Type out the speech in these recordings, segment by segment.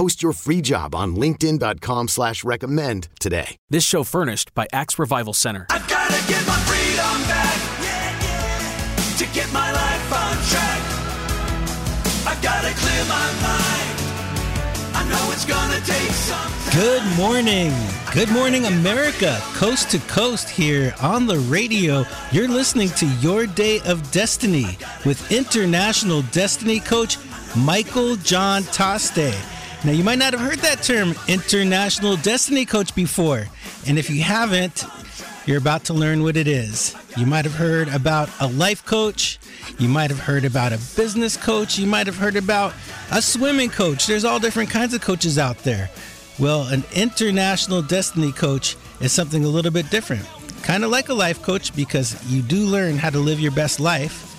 Post your free job on LinkedIn.com slash recommend today. This show furnished by Axe Revival Center. I've gotta get my freedom back. Yeah, yeah. To get my life on track. I've gotta clear my mind. I know it's gonna take some time. Good morning. Good morning, America. Coast to coast here on the radio. You're listening to Your Day of Destiny with International Destiny Coach Michael John Toste. Now, you might not have heard that term, International Destiny Coach, before. And if you haven't, you're about to learn what it is. You might have heard about a life coach. You might have heard about a business coach. You might have heard about a swimming coach. There's all different kinds of coaches out there. Well, an international destiny coach is something a little bit different. Kind of like a life coach because you do learn how to live your best life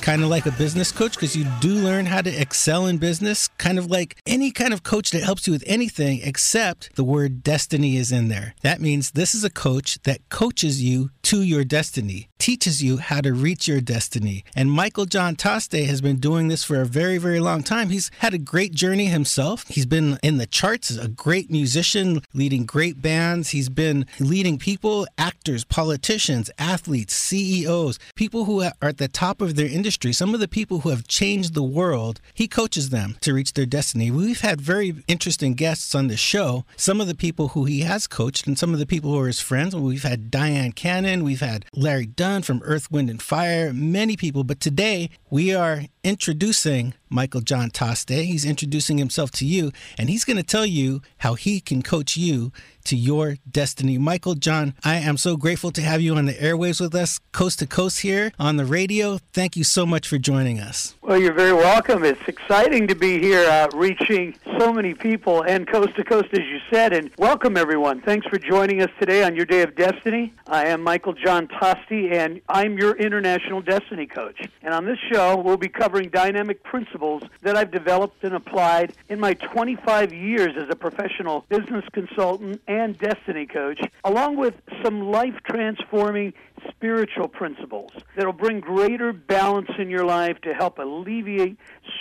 kind of like a business coach because you do learn how to excel in business, kind of like any kind of coach that helps you with anything, except the word destiny is in there. That means this is a coach that coaches you to your destiny, teaches you how to reach your destiny. And Michael John Toste has been doing this for a very, very long time. He's had a great journey himself. He's been in the charts, a great musician, leading great bands. He's been leading people, actors, politicians, athletes, CEOs, people who are at the top of their industry, some of the people who have changed the world. He coaches them to reach their destiny. We've had very interesting guests on the show. Some of the people who he has coached and some of the people who are his friends. We've had Dyan Cannon, we've had Larry Dunn from Earth, Wind, and Fire, many people. But today we are introducing Michael John Toste. He's introducing himself to you, and he's going to tell you how he can coach you to your destiny. Michael John, I am so grateful to have you on the airwaves with us, coast to coast here on the radio. Thank you so much for joining us. Well, you're very welcome. It's exciting to be here, uh, reaching so many people and coast to coast, as you said. And welcome, everyone. Thanks for joining us today on your Day of Destiny. I am Michael John Toste, and I'm your International Destiny Coach. And on this show, we'll be covering dynamic principles that I've developed and applied in my 25 years as a professional business consultant and destiny coach, along with some life transforming spiritual principles that'll bring greater balance in your life to help alleviate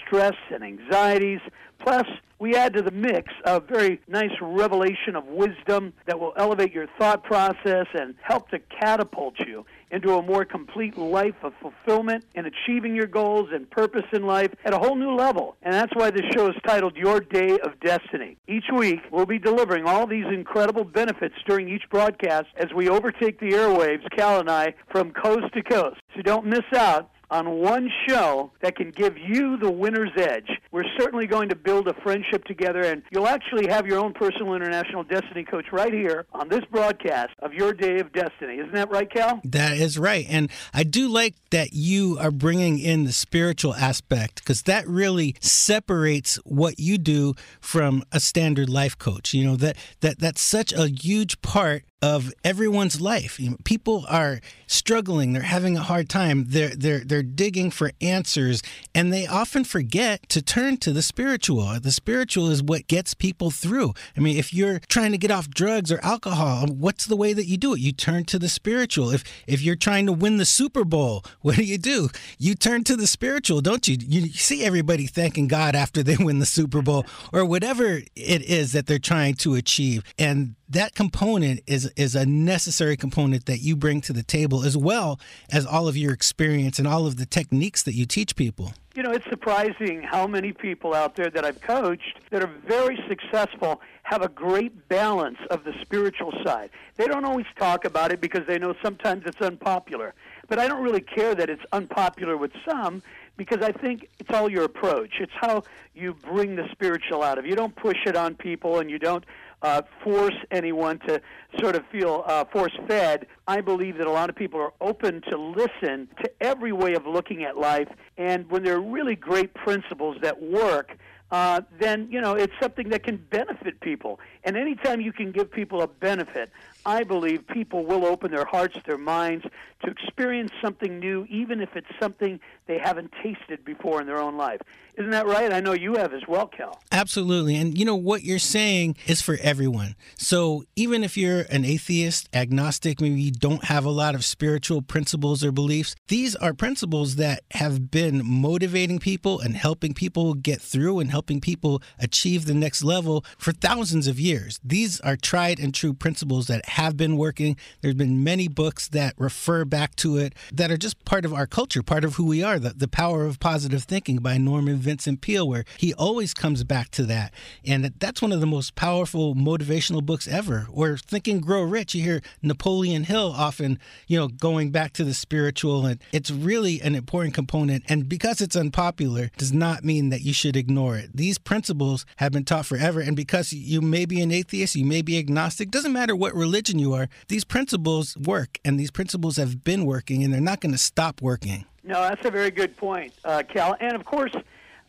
stress and anxieties. Plus, we add to the mix a very nice revelation of wisdom that will elevate your thought process and help to catapult you into a more complete life of fulfillment and achieving your goals and purpose in life at a whole new level. And that's why this show is titled Your Day of Destiny. Each week, we'll be delivering all these incredible benefits during each broadcast as we overtake the airwaves, Cal and I, from coast to coast. So don't miss out on one show that can give you the winner's edge. We're certainly going to build a friendship together, and you'll actually have your own personal international destiny coach right here on this broadcast of Your Day of Destiny. Isn't that right, Cal? That is right. And I do like that you are bringing in the spiritual aspect because that really separates what you do from a standard life coach. You know, that, that that's such a huge part of everyone's life. You know, people are struggling, they're having a hard time, they're they're they're digging for answers, and they often forget to turn to the spiritual. The spiritual is what gets people through. I mean, if you're trying to get off drugs or alcohol, um, what's the way that you do it? You turn to the spiritual. If if you're trying to win the Super Bowl, what do you do? You turn to the spiritual, don't you? You see everybody thanking God after they win the Super Bowl or whatever it is that they're trying to achieve. And that component is is a necessary component that you bring to the table, as well as all of your experience and all of the techniques that you teach people. You know, it's surprising how many people out there that I've coached that are very successful have a great balance of the spiritual side. They don't always talk about it because they know sometimes it's unpopular. But I don't really care that it's unpopular with some because I think it's all your approach. It's how you bring the spiritual out of you. Don't push it on people and you don't uh, force anyone to sort of feel uh, force fed. I believe that a lot of people are open to listen to every way of looking at life, and when there are really great principles that work, uh, then you know it's something that can benefit people. And anytime you can give people a benefit, I believe people will open their hearts, their minds to experience something new, even if it's something they haven't tasted before in their own life. Isn't that right? I know you have as well, Cal. Absolutely. And you know, what you're saying is for everyone. So even if you're an atheist, agnostic, maybe you don't have a lot of spiritual principles or beliefs, these are principles that have been motivating people and helping people get through and helping people achieve the next level for thousands of years. These are tried and true principles that have been working. There's been many books that refer back to it that are just part of our culture, part of who we are. The, the Power of Positive Thinking by Norman Vincent Peale, where he always comes back to that. And that's one of the most powerful motivational books ever. Or Think and Grow Rich, you hear Napoleon Hill often, you know, going back to the spiritual. And it's really an important component. And because it's unpopular, does not mean that you should ignore it. These principles have been taught forever. And because you may be an atheist, you may be agnostic, doesn't matter what religion you are, these principles work. And these principles have been working, and they're not going to stop working. No, that's a very good point, uh, Cal. And of course,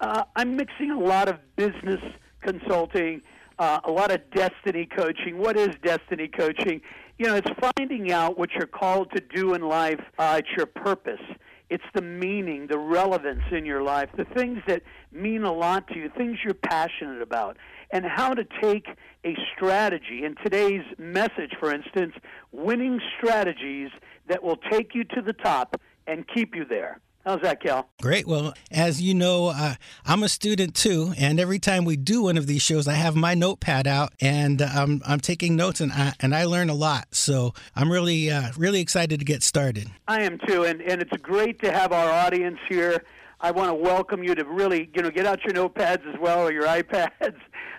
uh, I'm mixing a lot of business consulting, uh, a lot of destiny coaching. What is destiny coaching? You know, it's finding out what you're called to do in life. Uh, it's your purpose. It's the meaning, the relevance in your life, the things that mean a lot to you, things you're passionate about, and how to take a strategy. In today's message, for instance, winning strategies that will take you to the top and keep you there. How's that, Cal? Great. Well, as you know, uh, I'm a student too, and every time we do one of these shows, I have my notepad out and uh, I'm, I'm taking notes, and I and I learn a lot. So I'm really uh, really excited to get started. I am too, and and it's great to have our audience here. I want to welcome you to really, you know, get out your notepads as well or your iPads,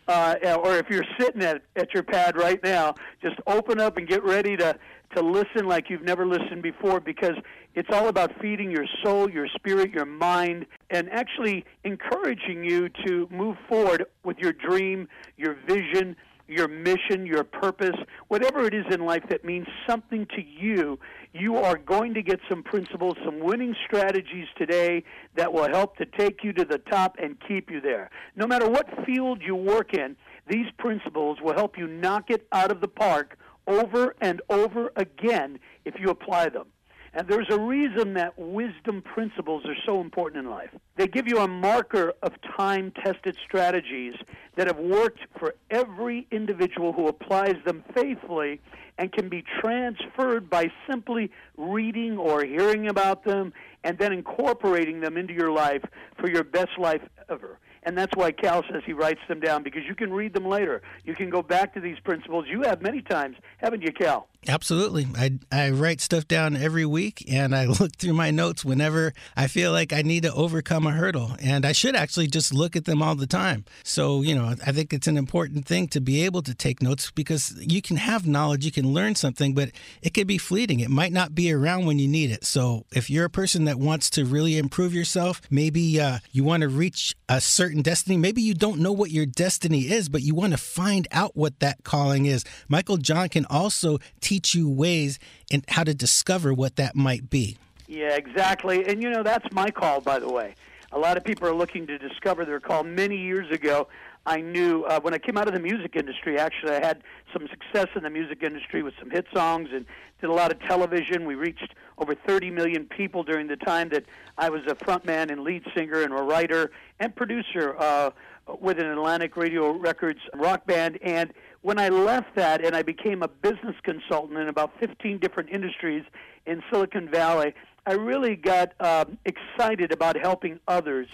uh, or if you're sitting at, at your pad right now, just open up and get ready to to listen like you've never listened before because it's all about feeding your soul, your spirit, your mind, and actually encouraging you to move forward with your dream, your vision, your mission, your purpose, whatever it is in life that means something to you. You are going to get some principles, some winning strategies today that will help to take you to the top and keep you there. No matter what field you work in, these principles will help you knock it out of the park over and over again if you apply them. And there's a reason that wisdom principles are so important in life. They give you a marker of time tested strategies that have worked for every individual who applies them faithfully and can be transferred by simply reading or hearing about them and then incorporating them into your life for your best life ever. And that's why Cal says he writes them down because you can read them later. You can go back to these principles. You have many times, haven't you, Cal? Absolutely. I, I write stuff down every week and I look through my notes whenever I feel like I need to overcome a hurdle. And I should actually just look at them all the time. So, you know, I think it's an important thing to be able to take notes because you can have knowledge, you can learn something, but it could be fleeting. It might not be around when you need it. So, if you're a person that wants to really improve yourself, maybe uh, you want to reach a certain destiny, maybe you don't know what your destiny is, but you want to find out what that calling is. Michael John can also teach you ways and how to discover what that might be. Yeah, exactly. And you know, that's my call, by the way. A lot of people are looking to discover their call. Many years ago, I knew uh, when I came out of the music industry, actually, I had some success in the music industry with some hit songs and did a lot of television. We reached over 30 million people during the time that I was a frontman and lead singer and a writer and producer uh, with an Atlantic Radio Records rock band. And when I left that and I became a business consultant in about 15 different industries in Silicon Valley, I really got um, excited about helping others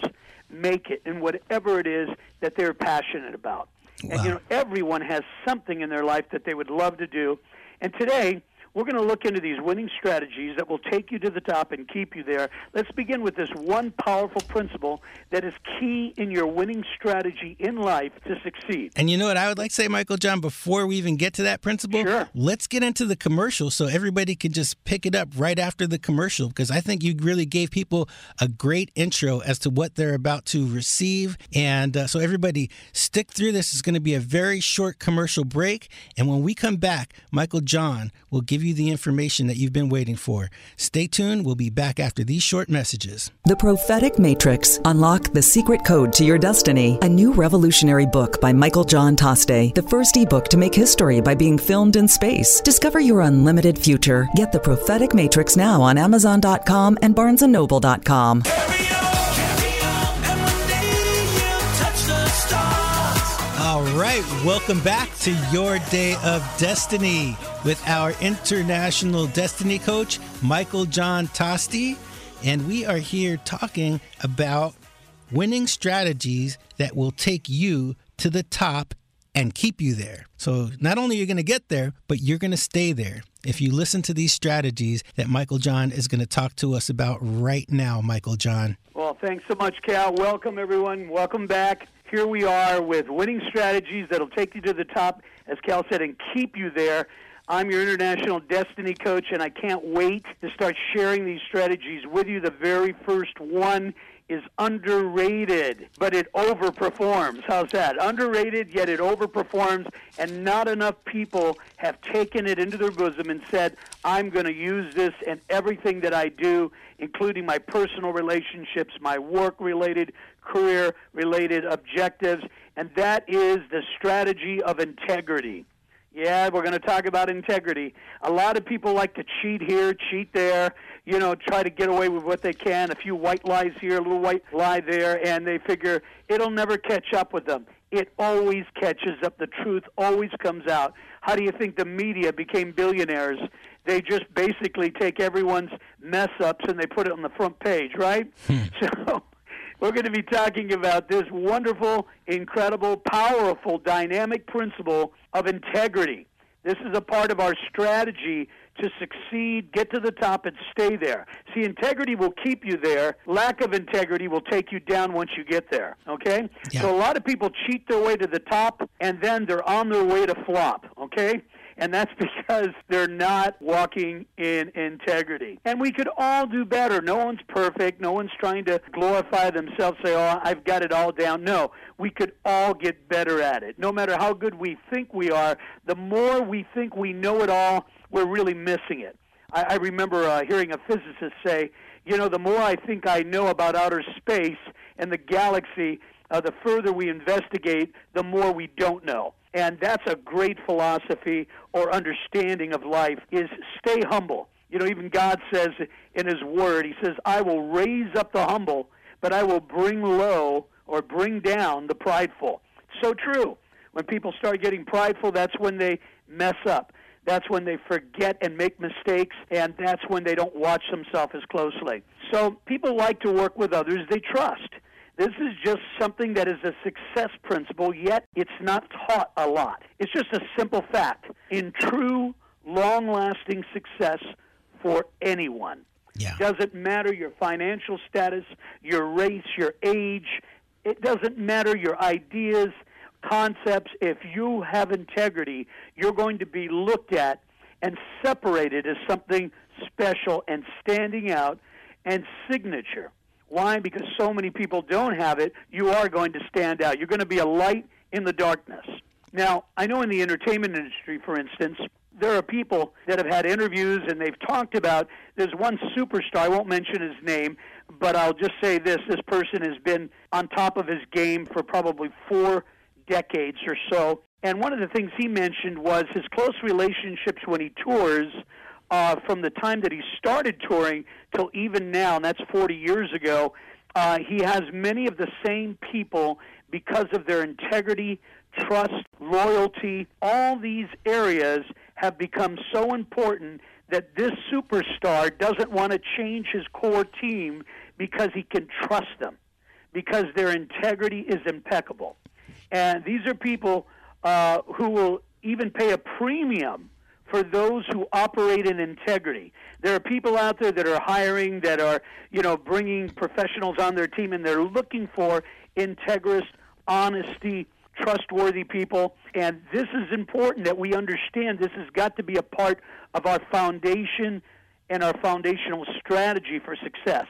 make it in whatever it is that they're passionate about. Wow. And you know, everyone has something in their life that they would love to do. And today, we're going to look into these winning strategies that will take you to the top and keep you there. Let's begin with this one powerful principle that is key in your winning strategy in life to succeed. And you know what I would like to say, Michael John, before we even get to that principle? Sure. Let's get into the commercial so everybody can just pick it up right after the commercial because I think you really gave people a great intro as to what they're about to receive. And uh, so, everybody, stick through this. It's going to be a very short commercial break. And when we come back, Michael John will give you the information that you've been waiting for. Stay tuned. We'll be back after these short messages. The Prophetic Matrix Unlock the Secret Code to Your Destiny. A new revolutionary book by Michael John Toste. The first ebook to make history by being filmed in space. Discover your unlimited future. Get The Prophetic Matrix now on Amazon.com and BarnesandNoble.com. Carry on, carry on, and one day you'll touch the stars. All right, welcome back to your day of destiny with our international destiny coach, Michael John Tosti. And we are here talking about winning strategies that will take you to the top and keep you there. So, not only are you going to get there, but you're going to stay there. If you listen to these strategies that Michael John is going to talk to us about right now, Michael John. Well, thanks so much, Cal. Welcome, everyone. Welcome back. Here we are with winning strategies that'll take you to the top, as Cal said, and keep you there. I'm your international destiny coach, and I can't wait to start sharing these strategies with you. The very first one is underrated, but it overperforms. How's that? Underrated, yet it overperforms, and not enough people have taken it into their bosom and said, I'm going to use this in everything that I do, including my personal relationships, my work related, career related objectives, and that is the strategy of integrity. Yeah, we're going to talk about integrity. A lot of people like to cheat here, cheat there, you know, try to get away with what they can. A few white lies here, a little white lie there, and they figure it'll never catch up with them. It always catches up. The truth always comes out. How do you think the media became billionaires? They just basically take everyone's mess ups and they put it on the front page, right? Hmm. So we're going to be talking about this wonderful, incredible, powerful, dynamic principle of integrity. This is a part of our strategy to succeed, get to the top, and stay there. See, integrity will keep you there. Lack of integrity will take you down once you get there. Okay? Yeah. So a lot of people cheat their way to the top, and then they're on their way to flop. Okay? And that's because they're not walking in integrity. And we could all do better. No one's perfect. No one's trying to glorify themselves, say, oh, I've got it all down. No, we could all get better at it. No matter how good we think we are, the more we think we know it all, we're really missing it. I, I remember uh, hearing a physicist say, you know, the more I think I know about outer space and the galaxy, uh, the further we investigate, the more we don't know. And that's a great philosophy or understanding of life is stay humble. You know, even God says in his word, he says, I will raise up the humble, but I will bring low or bring down the prideful. So true. When people start getting prideful, that's when they mess up. That's when they forget and make mistakes, and that's when they don't watch themselves as closely. So people like to work with others they trust. This is just something that is a success principle, yet it's not taught a lot. It's just a simple fact. In true, long lasting success for anyone, Yeah. doesn't matter your financial status, your race, your age, it doesn't matter your ideas, concepts. If you have integrity, you're going to be looked at and separated as something special and standing out and signature. Why? Because so many people don't have it, you are going to stand out. You're going to be a light in the darkness. Now, I know in the entertainment industry, for instance, there are people that have had interviews and they've talked about there's one superstar, I won't mention his name, but I'll just say this this person has been on top of his game for probably four decades or so. And one of the things he mentioned was his close relationships when he tours uh, from the time that he started touring till even now, and that's 40 years ago. Uh, he has many of the same people because of their integrity, trust, loyalty. All these areas have become so important that this superstar doesn't want to change his core team because he can trust them, because their integrity is impeccable. And these are people uh, who will even pay a premium for those who operate in integrity. There are people out there that are hiring, that are, you know, bringing professionals on their team, and they're looking for integrous, honesty, trustworthy people. And this is important that we understand this has got to be a part of our foundation and our foundational strategy for success.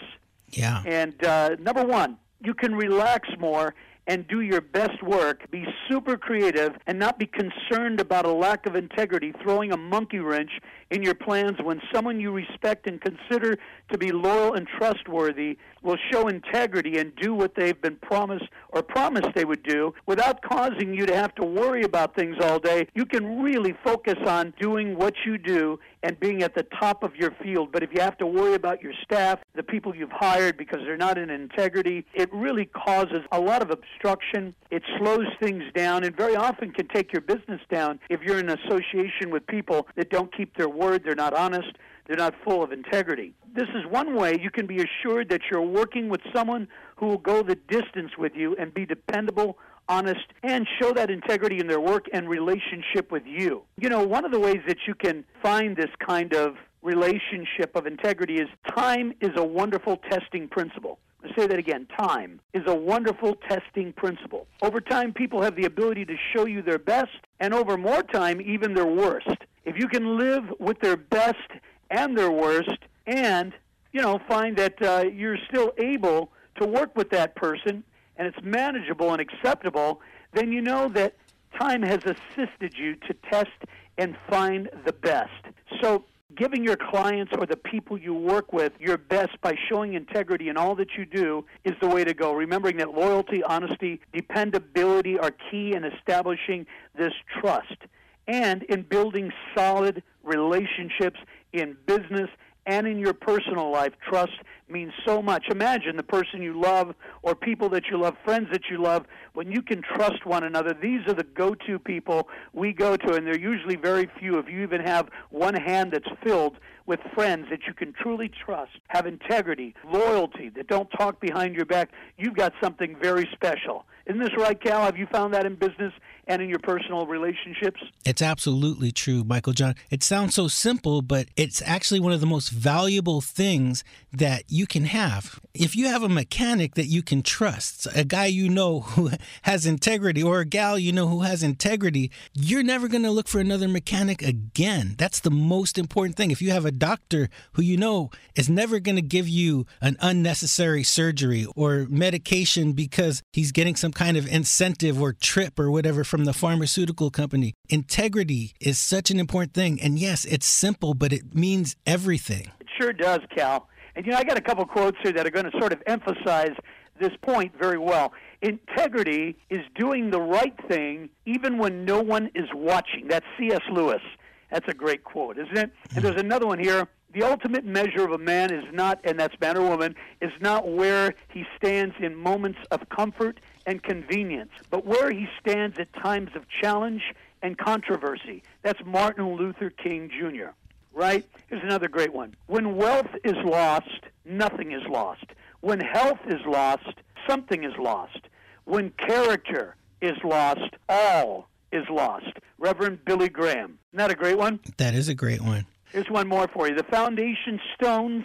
Yeah. And uh, number one, you can relax more and do your best work, be super creative, and not be concerned about a lack of integrity, throwing a monkey wrench in your plans when someone you respect and consider to be loyal and trustworthy will show integrity and do what they've been promised or promised they would do without causing you to have to worry about things all day. You can really focus on doing what you do and being at the top of your field. But if you have to worry about your staff, the people you've hired because they're not in integrity, it really causes a lot of obstruction. It slows things down and very often can take your business down if you're in association with people that don't keep their word, they're not honest, they're not full of integrity. This is one way you can be assured that you're working with someone who will go the distance with you and be dependable, honest, and show that integrity in their work and relationship with you. You know, one of the ways that you can find this kind of relationship of integrity is time is a wonderful testing principle. I say that again. Time is a wonderful testing principle. Over time, people have the ability to show you their best, and over more time, even their worst. If you can live with their best and their worst, and you know, find that uh, you're still able to work with that person, and it's manageable and acceptable, then you know that time has assisted you to test and find the best. So giving your clients or the people you work with your best by showing integrity in all that you do is the way to go. Remembering that loyalty, honesty, dependability are key in establishing this trust and in building solid relationships in business and in your personal life. Trust means so much. Imagine the person you love or people that you love, friends that you love, when you can trust one another. These are the go to people we go to, and they're usually very few. If you even have one hand that's filled with friends that you can truly trust, have integrity, loyalty, that don't talk behind your back, you've got something very special. Isn't this right, Cal? Have you found that in business and in your personal relationships? It's absolutely true, Michael John. It sounds so simple, but it's actually one of the most valuable things that you can have. If you have a mechanic that you can trust, a guy you know who has integrity, or a gal you know who has integrity, you're never going to look for another mechanic again. That's the most important thing. If you have a doctor who you know is never going to give you an unnecessary surgery or medication because he's getting some kind of incentive or trip or whatever from the pharmaceutical company. Integrity is such an important thing. And yes, it's simple, but it means everything. It sure does, Cal. And you know, I got a couple quotes here that are going to sort of emphasize this point very well. Integrity is doing the right thing even when no one is watching. That's C.S. Lewis. That's a great quote, isn't it? And there's another one here. The ultimate measure of a man is not, and that's man or woman, is not where he stands in moments of comfort and convenience, but where he stands at times of challenge and controversy. That's Martin Luther King Jr., right? Here's another great one. When wealth is lost, nothing is lost. When health is lost, something is lost. When character is lost, all is lost. Reverend Billy Graham. Isn't that a great one? That is a great one. Here's one more for you. The foundation stones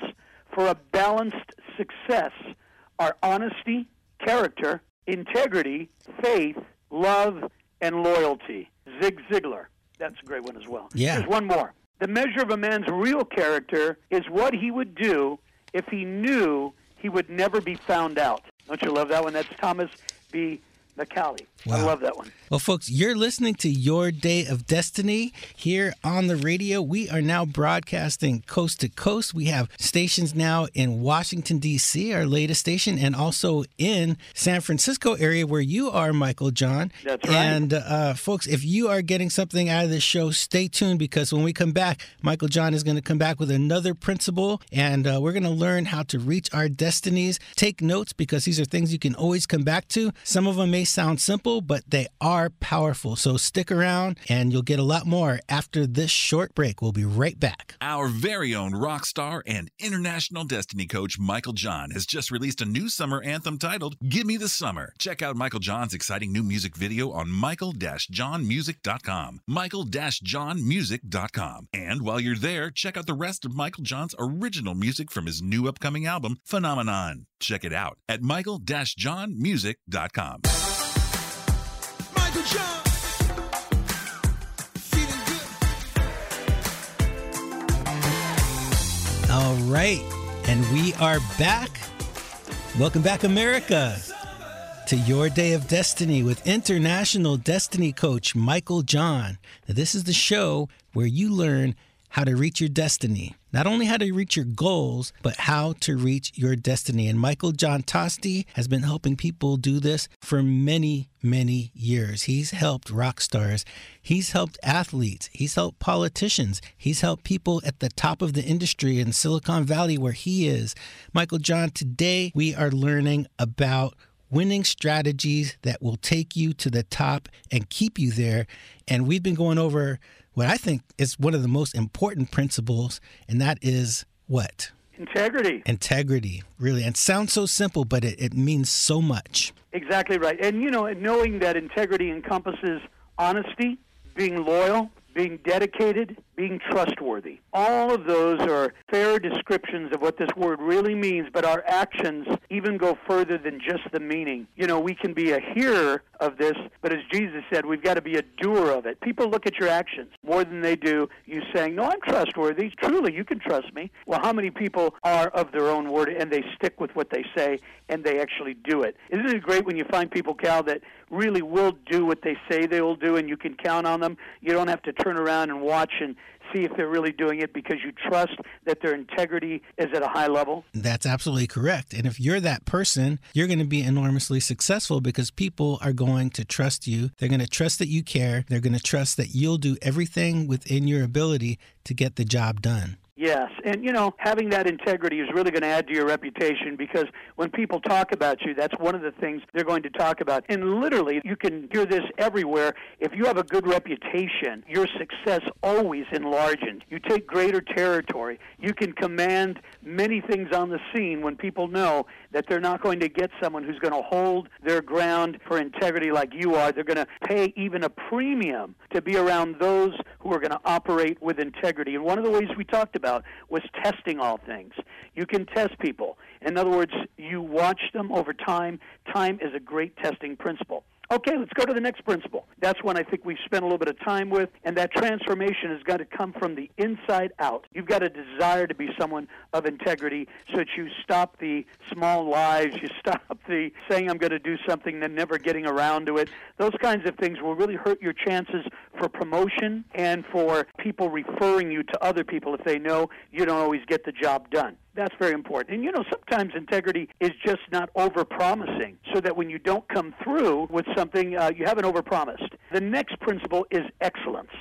for a balanced success are honesty, character, integrity, faith, love, and loyalty. Zig Ziglar. That's a great one as well. Yeah. Here's one more. The measure of a man's real character is what he would do if he knew he would never be found out. Don't you love that one? That's Thomas B. Macaulay. I love that one. Well, folks, you're listening to Your Day of Destiny here on the radio. We are now broadcasting coast to coast. We have stations now in Washington, D.C., our latest station, and also in San Francisco area where you are, Michael John. That's right. And, uh, folks, if you are getting something out of this show, stay tuned because when we come back, Michael John is going to come back with another principle, and uh, we're going to learn how to reach our destinies. Take notes because these are things you can always come back to. Some of them may may sound simple, but they are powerful. So stick around and you'll get a lot more after this short break. We'll be right back. Our very own rock star and international destiny coach Michael John has just released a new summer anthem titled Give Me the Summer. Check out Michael John's exciting new music video on michael-johnmusic.com. michael-johnmusic.com. And while you're there, check out the rest of Michael John's original music from his new upcoming album, Phenomenon. Check it out at michael-johnmusic.com. All right. And we are back. Welcome back, America, to your day of destiny with international destiny coach Michael John. Now, this is the show where you learn how to reach your destiny. Not only how to reach your goals, but how to reach your destiny. And Michael John Tosti has been helping people do this for many, many years. He's helped rock stars, he's helped athletes, he's helped politicians, he's helped people at the top of the industry in Silicon Valley where he is. Michael John, today we are learning about winning strategies that will take you to the top and keep you there. And we've been going over what I think is one of the most important principles, and that is what? Integrity. Integrity, really. And sounds so simple, but it, it means so much. Exactly right. And, you know, knowing that integrity encompasses honesty, being loyal, being dedicated, being trustworthy. All of those are fair descriptions of what this word really means, but our actions even go further than just the meaning. You know, we can be a hearer of this, but as Jesus said, we've got to be a doer of it. People look at your actions more than they do you saying, No, I'm trustworthy. Truly, you can trust me. Well, how many people are of their own word and they stick with what they say and they actually do it? Isn't it great when you find people, Cal, that really will do what they say they will do and you can count on them? You don't have to turn around and watch and see if they're really doing it because you trust that their integrity is at a high level. That's absolutely correct. And if you're that person, you're going to be enormously successful because people are going to trust you. They're going to trust that you care. They're going to trust that you'll do everything within your ability to get the job done. Yes, and you know, having that integrity is really going to add to your reputation because when people talk about you, that's one of the things they're going to talk about. And literally, you can hear this everywhere. If you have a good reputation, your success always enlarges. You take greater territory. You can command many things on the scene when people know that they're not going to get someone who's going to hold their ground for integrity like you are. They're going to pay even a premium to be around those who are going to operate with integrity. And one of the ways we talked about was testing all things. You can test people. In other words, you watch them over time. Time is a great testing principle. Okay, let's go to the next principle. That's one I think we've spent a little bit of time with, and that transformation has got to come from the inside out. You've got a desire to be someone of integrity so that you stop the small lies, you stop the saying I'm going to do something, then never getting around to it. Those kinds of things will really hurt your chances for promotion and for people referring you to other people if they know you don't always get the job done. That's very important. And you know, sometimes integrity is just not over promising, so that when you don't come through with something, uh, you haven't over promised. The next principle is excellence.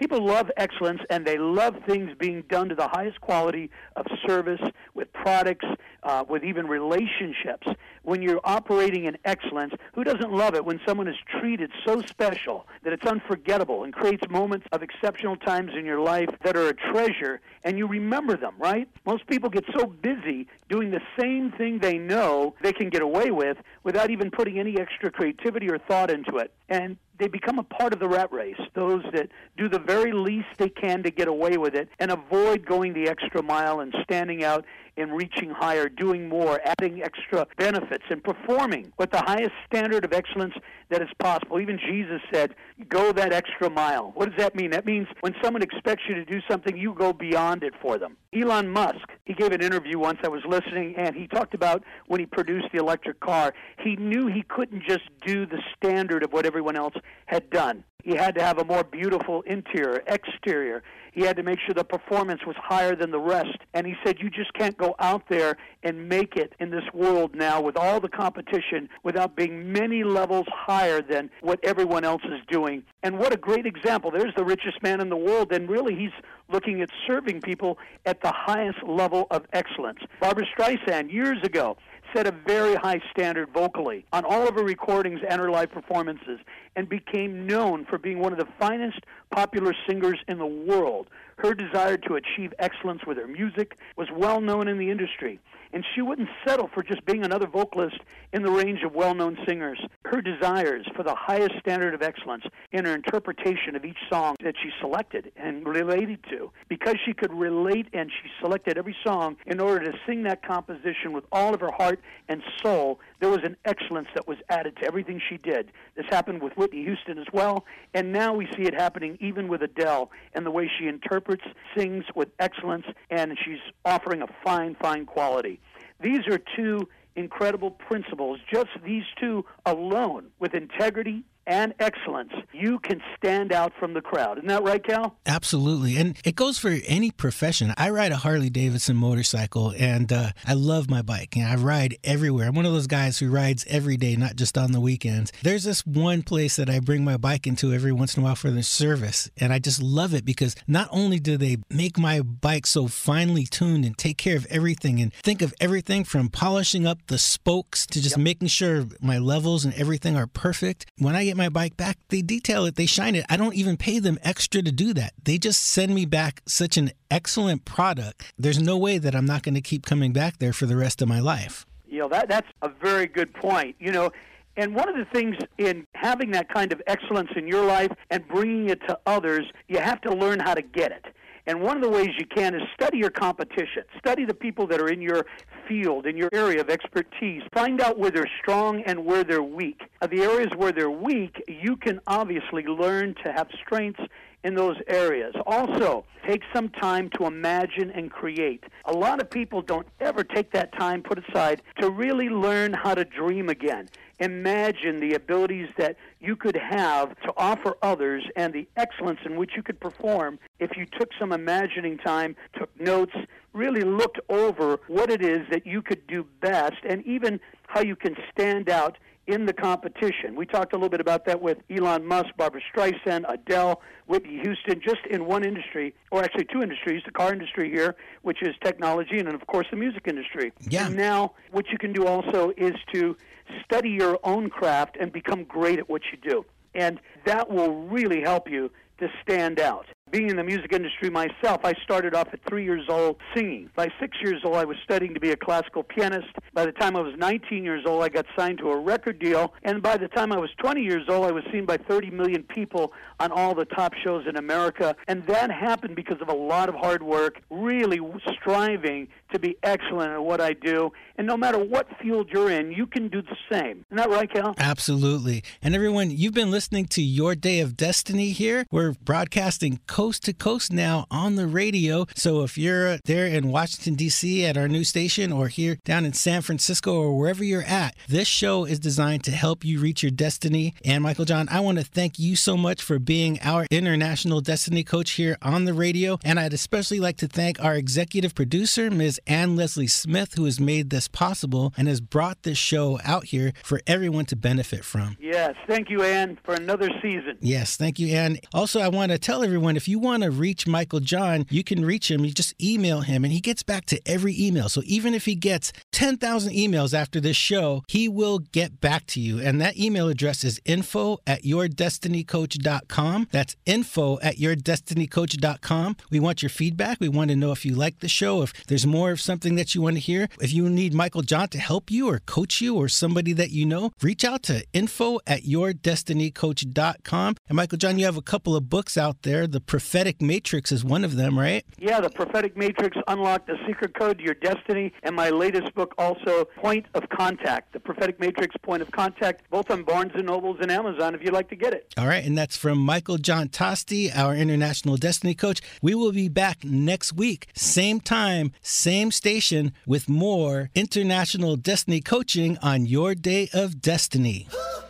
People love excellence and they love things being done to the highest quality of service with products, uh, with even relationships. When you're operating in excellence, who doesn't love it when someone is treated so special that it's unforgettable and creates moments of exceptional times in your life that are a treasure and you remember them, right? Most people get so busy doing the same thing they know they can get away with without even putting any extra creativity or thought into it. And they become a part of the rat race, those that do the very least they can to get away with it and avoid going the extra mile and standing out and reaching higher, doing more, adding extra benefits, and performing with the highest standard of excellence that is possible. Even Jesus said, go that extra mile. What does that mean? That means when someone expects you to do something, you go beyond it for them. Elon Musk, he gave an interview once, I was listening, and he talked about when he produced the electric car, he knew he couldn't just do the standard of what everyone else had done. He had to have a more beautiful interior, exterior. He had to make sure the performance was higher than the rest. And he said, You just can't go out there and make it in this world now with all the competition without being many levels higher than what everyone else is doing. And what a great example. There's the richest man in the world, and really he's looking at serving people at the highest level of excellence. Barbra Streisand, years ago, set a very high standard vocally on all of her recordings and her live performances and became known for being one of the finest popular singers in the world. Her desire to achieve excellence with her music was well known in the industry and she wouldn't settle for just being another vocalist in the range of well known singers. Her desires for the highest standard of excellence in her interpretation of each song that she selected and related to, because she could relate and she selected every song in order to sing that composition with all of her heart and soul, there was an excellence that was added to everything she did. This happened with Whitney Houston as well, and now we see it happening even with Adele and the way she interprets, sings with excellence, and she's offering a fine, fine quality. These are two incredible principles. Just these two alone, with integrity and excellence, you can stand out from the crowd. Isn't that right, Cal? Absolutely. And it goes for any profession. I ride a Harley Davidson motorcycle and uh, I love my bike. And I ride everywhere. I'm one of those guys who rides every day, not just on the weekends. There's this one place that I bring my bike into every once in a while for the service. And I just love it because not only do they make my bike so finely tuned and take care of everything and think of everything from polishing up the spokes to just yep. making sure my levels and everything are perfect. When I get my bike back, they detail it, they shine it. I don't even pay them extra to do that. They just send me back such an excellent product. There's no way that I'm not going to keep coming back there for the rest of my life. You know, that that's a very good point. You know, and one of the things in having that kind of excellence in your life and bringing it to others, you have to learn how to get it. And one of the ways you can is study your competition. Study the people that are in your field, in your area of expertise. Find out where they're strong and where they're weak. The areas where they're weak, you can obviously learn to have strengths in those areas. Also, take some time to imagine and create. A lot of people don't ever take that time put aside to really learn how to dream again imagine the abilities that you could have to offer others and the excellence in which you could perform if you took some imagining time, took notes, really looked over what it is that you could do best and even how you can stand out in the competition. We talked a little bit about that with Elon Musk, Barbra Streisand, Adele, Whitney Houston, just in one industry, or actually two industries, the car industry here, which is technology, and then, of course, the music industry. Yeah. And now, what you can do also is to study your own craft and become great at what you do. And that will really help you to stand out. Being in the music industry myself, I started off at three years old singing. By six years old, I was studying to be a classical pianist. By the time I was 19 years old, I got signed to a record deal. And by the time I was 20 years old, I was seen by 30 million people on all the top shows in America. And that happened because of a lot of hard work, really striving to be excellent at what I do. And no matter what field you're in, you can do the same. Isn't that right, Cal? Absolutely. And everyone, you've been listening to Your Day of Destiny here. We're broadcasting coast to coast now on the radio. So if you're there in Washington, D.C. at our new station or here down in San Francisco or wherever you're at, this show is designed to help you reach your destiny. And Michael John, I want to thank you so much for being our international destiny coach here on the radio. And I'd especially like to thank our executive producer, Ms. Ann Leslie Smith, who has made this possible and has brought this show out here for everyone to benefit from. Yes, thank you, Ann, for another season. Yes, thank you, Ann. Also, I want to tell everyone if you want to reach Michael John, you can reach him. You just email him, and he gets back to every email. So even if he gets 10,000 emails after this show, he will get back to you. And that email address is info at yourdestinycoach.com. That's info at yourdestinycoach.com. We want your feedback. We want to know if you like the show, if there's more of something that you want to hear. If you need Michael John to help you or coach you or somebody that you know, reach out to info at yourdestinycoach.com. And Michael John, you have a couple of books out there. The Prophetic Matrix is one of them, right? Yeah, The Prophetic Matrix Unlock the Secret Code to Your Destiny. And my latest book also, Point of Contact. The Prophetic Matrix Point of Contact, both on Barnes & Nobles and Amazon if you'd like to get it. All right, and that's from Michael John Tosti, our International Destiny Coach. We will be back next week, same time, same station, with more International Destiny Coaching on Your Day of Destiny.